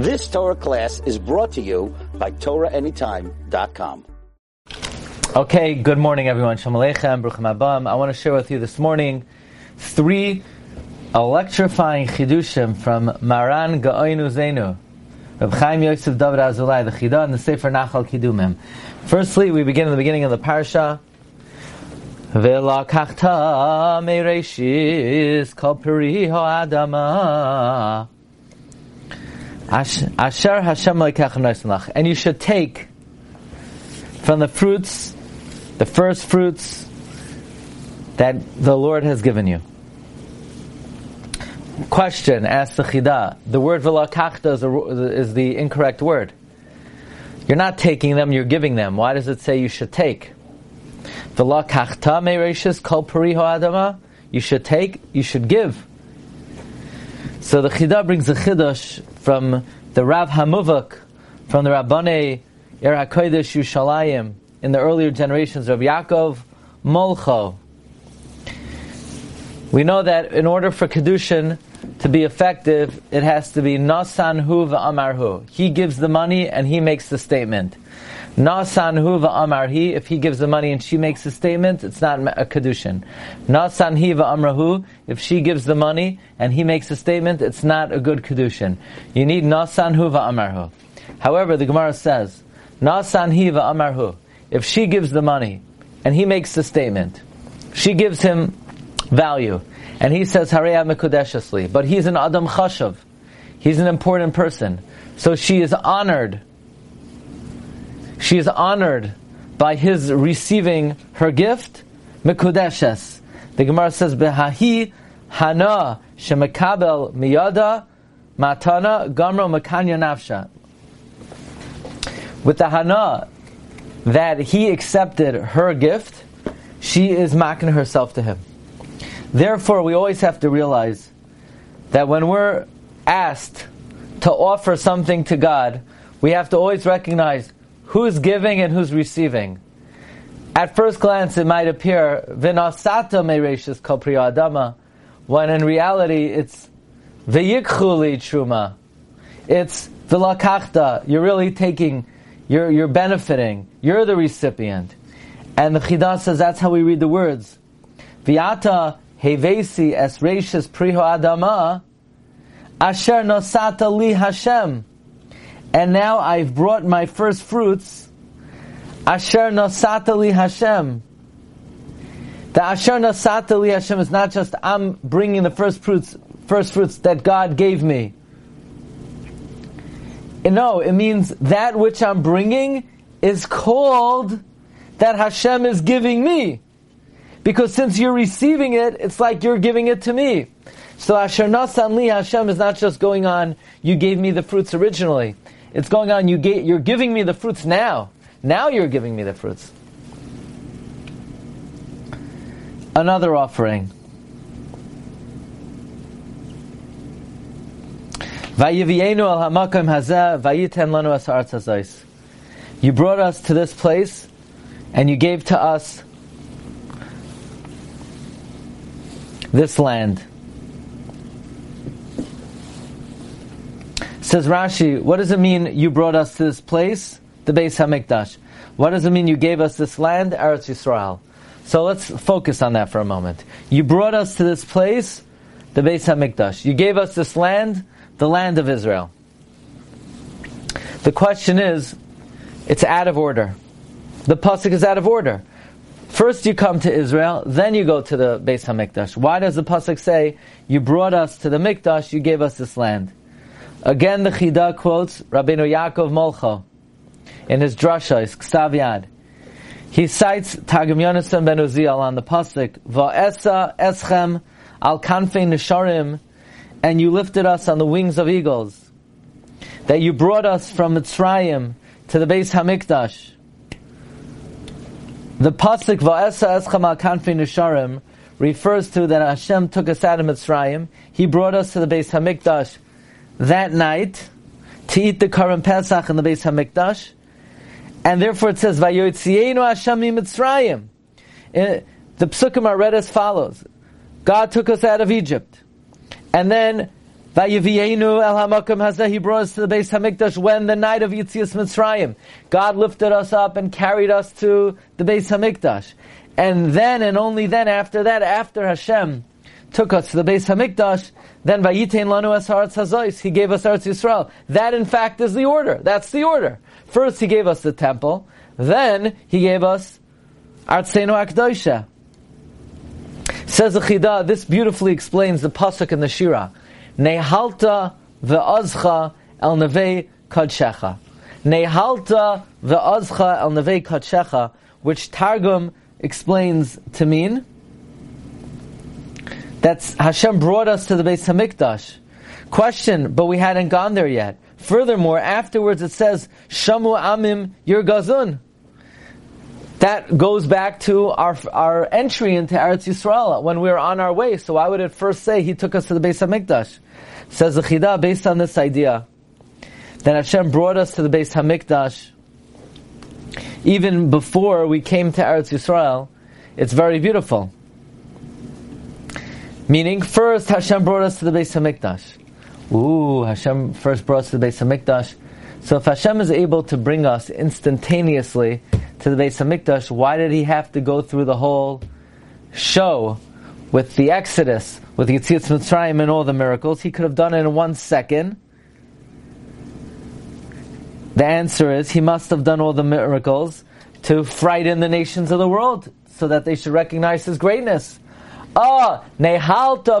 This Torah class is brought to you by TorahAnytime.com. Okay, good morning everyone. Shalom Aleichem, Bruchim Abam. I want to share with you this morning three electrifying chidushim from Maran Ga'oinu Zenu, Reb Chaim Yosef David Azulai, the Chidah and the Sefer Nachal Kedumim. Firstly, we begin in the beginning of the parsha. Velakachta mereishis kol peri ha'adama Asher Hashem And you should take from the fruits, the first fruits that the Lord has given you. Question, ask the Chidah. The word velakachta is, is the incorrect word. You're not taking them, you're giving them. Why does it say you should take? Velakachta meireshis kol peri adama. You should take, you should give. So the Chidah brings a Chidash from the Rav Hamuvak, from the Rabbane Yer HaKodesh Yerushalayim, in the earlier generations of Yaakov Molcho. We know that in order for Kedushin to be effective, it has to be Nasan Hu Amarhu. He gives the money and he makes the statement. Nasan hu va'amarhi, if he gives the money and she makes a statement, it's not a kedushin. Nasan hi va'amrahu, if she gives the money and he makes a statement, it's not a good kedushin. You need nasan hu va'amarhu. However, the Gemara says, nasan hi va'amarhu, if she gives the money and he makes the statement, she gives him value, and he says, Hareya mekudeshasli, but he's an adam chashav, he's an important person, so she is honored she is honored by his receiving her gift, Mekudeshes. The Gemara says, Behahi hana shemekabel miyada matana gamro makanya nafsha. With the hana that he accepted her gift, she is making herself to him. Therefore, we always have to realize that when we're asked to offer something to God, we have to always recognize who's giving and who's receiving. At first glance, it might appear vinasata meireshis kol adama, when in reality it's v'yikchuli truma. It's v'lakachta. You're really taking, you're you're benefiting. You're the recipient. And the Chidah says that's how we read the words. Viata hevesi es reishis priho adama asher nosata li Hashem and now I've brought my first fruits. Asher nasatali Hashem. The Asher nasatali Hashem is not just I'm bringing the first fruits, first fruits that God gave me. No, it means that which I'm bringing is called that Hashem is giving me. Because since you're receiving it, it's like you're giving it to me. So Asher Nasan Hashem is not just going on, you gave me the fruits originally. It's going on, you get, you're giving me the fruits now. Now you're giving me the fruits. Another offering. You brought us to this place and you gave to us this land. Says Rashi, what does it mean you brought us to this place, the Beis Hamikdash? What does it mean you gave us this land, Eretz Yisrael? So let's focus on that for a moment. You brought us to this place, the Beis Hamikdash. You gave us this land, the land of Israel. The question is, it's out of order. The pasuk is out of order. First you come to Israel, then you go to the Beis Hamikdash. Why does the pasuk say, "You brought us to the Mikdash, you gave us this land"? Again, the Chida quotes Rabbeinu Yaakov Molcho in his drasha, his Ksav Yad. He cites Targum Yonasan ben Uziel on the pasuk Va'esa eschem al kanfei nisharim, and you lifted us on the wings of eagles. That you brought us from Mitzrayim to the Beis Hamikdash. The pasuk Va'esa eschem al kanfei nisharim refers to that Hashem took us out of Mitzrayim. He brought us to the Beis Hamikdash that night to eat the Karim Pesach in the Beis Hamikdash, and therefore it says Vayotzienu Hashem Mitzrayim. Uh, the psukim are read as follows: God took us out of Egypt, and then Vayivienu el hamakom hazeh, he brought us to the Beis Hamikdash when the night of Yitzias Mitzrayim. God lifted us up and carried us to the Beis Hamikdash. And then and only then after that, after Hashem took us to the Beis Hamikdash, then Vayitain lanu es haaretz he gave us Eretz Yisrael. That in fact is the order. That's the order. First he gave us the temple, then he gave us Artzenu Akdosha. Says the Chida, this beautifully explains the pasuk in the Shira. Nehalta ve'azcha el nevei kadshecha. Nehalta ve'azcha el nevei kadshecha, which Targum explains to mean that's Hashem brought us to the Beis Hamikdash. Question, but we hadn't gone there yet. Furthermore, afterwards it says, Shamu Amim Yir Gazun. That goes back to our, our entry into Eretz Yisrael when we were on our way. So why would it first say He took us to the Beis Hamikdash? Says the Chida, based on this idea, that Hashem brought us to the Beis Hamikdash even before we came to Eretz Yisrael. It's very beautiful. Meaning, first Hashem brought us to the Beis Hamikdash. Ooh, Hashem first brought us to the Beis Hamikdash. So if Hashem is able to bring us instantaneously to the Beis Hamikdash, why did He have to go through the whole show with the Exodus, with Yitzias Mitzrayim and all the miracles? He could have done it in one second. The answer is He must have done all the miracles to frighten the nations of the world so that they should recognize His greatness. Ah, nehalta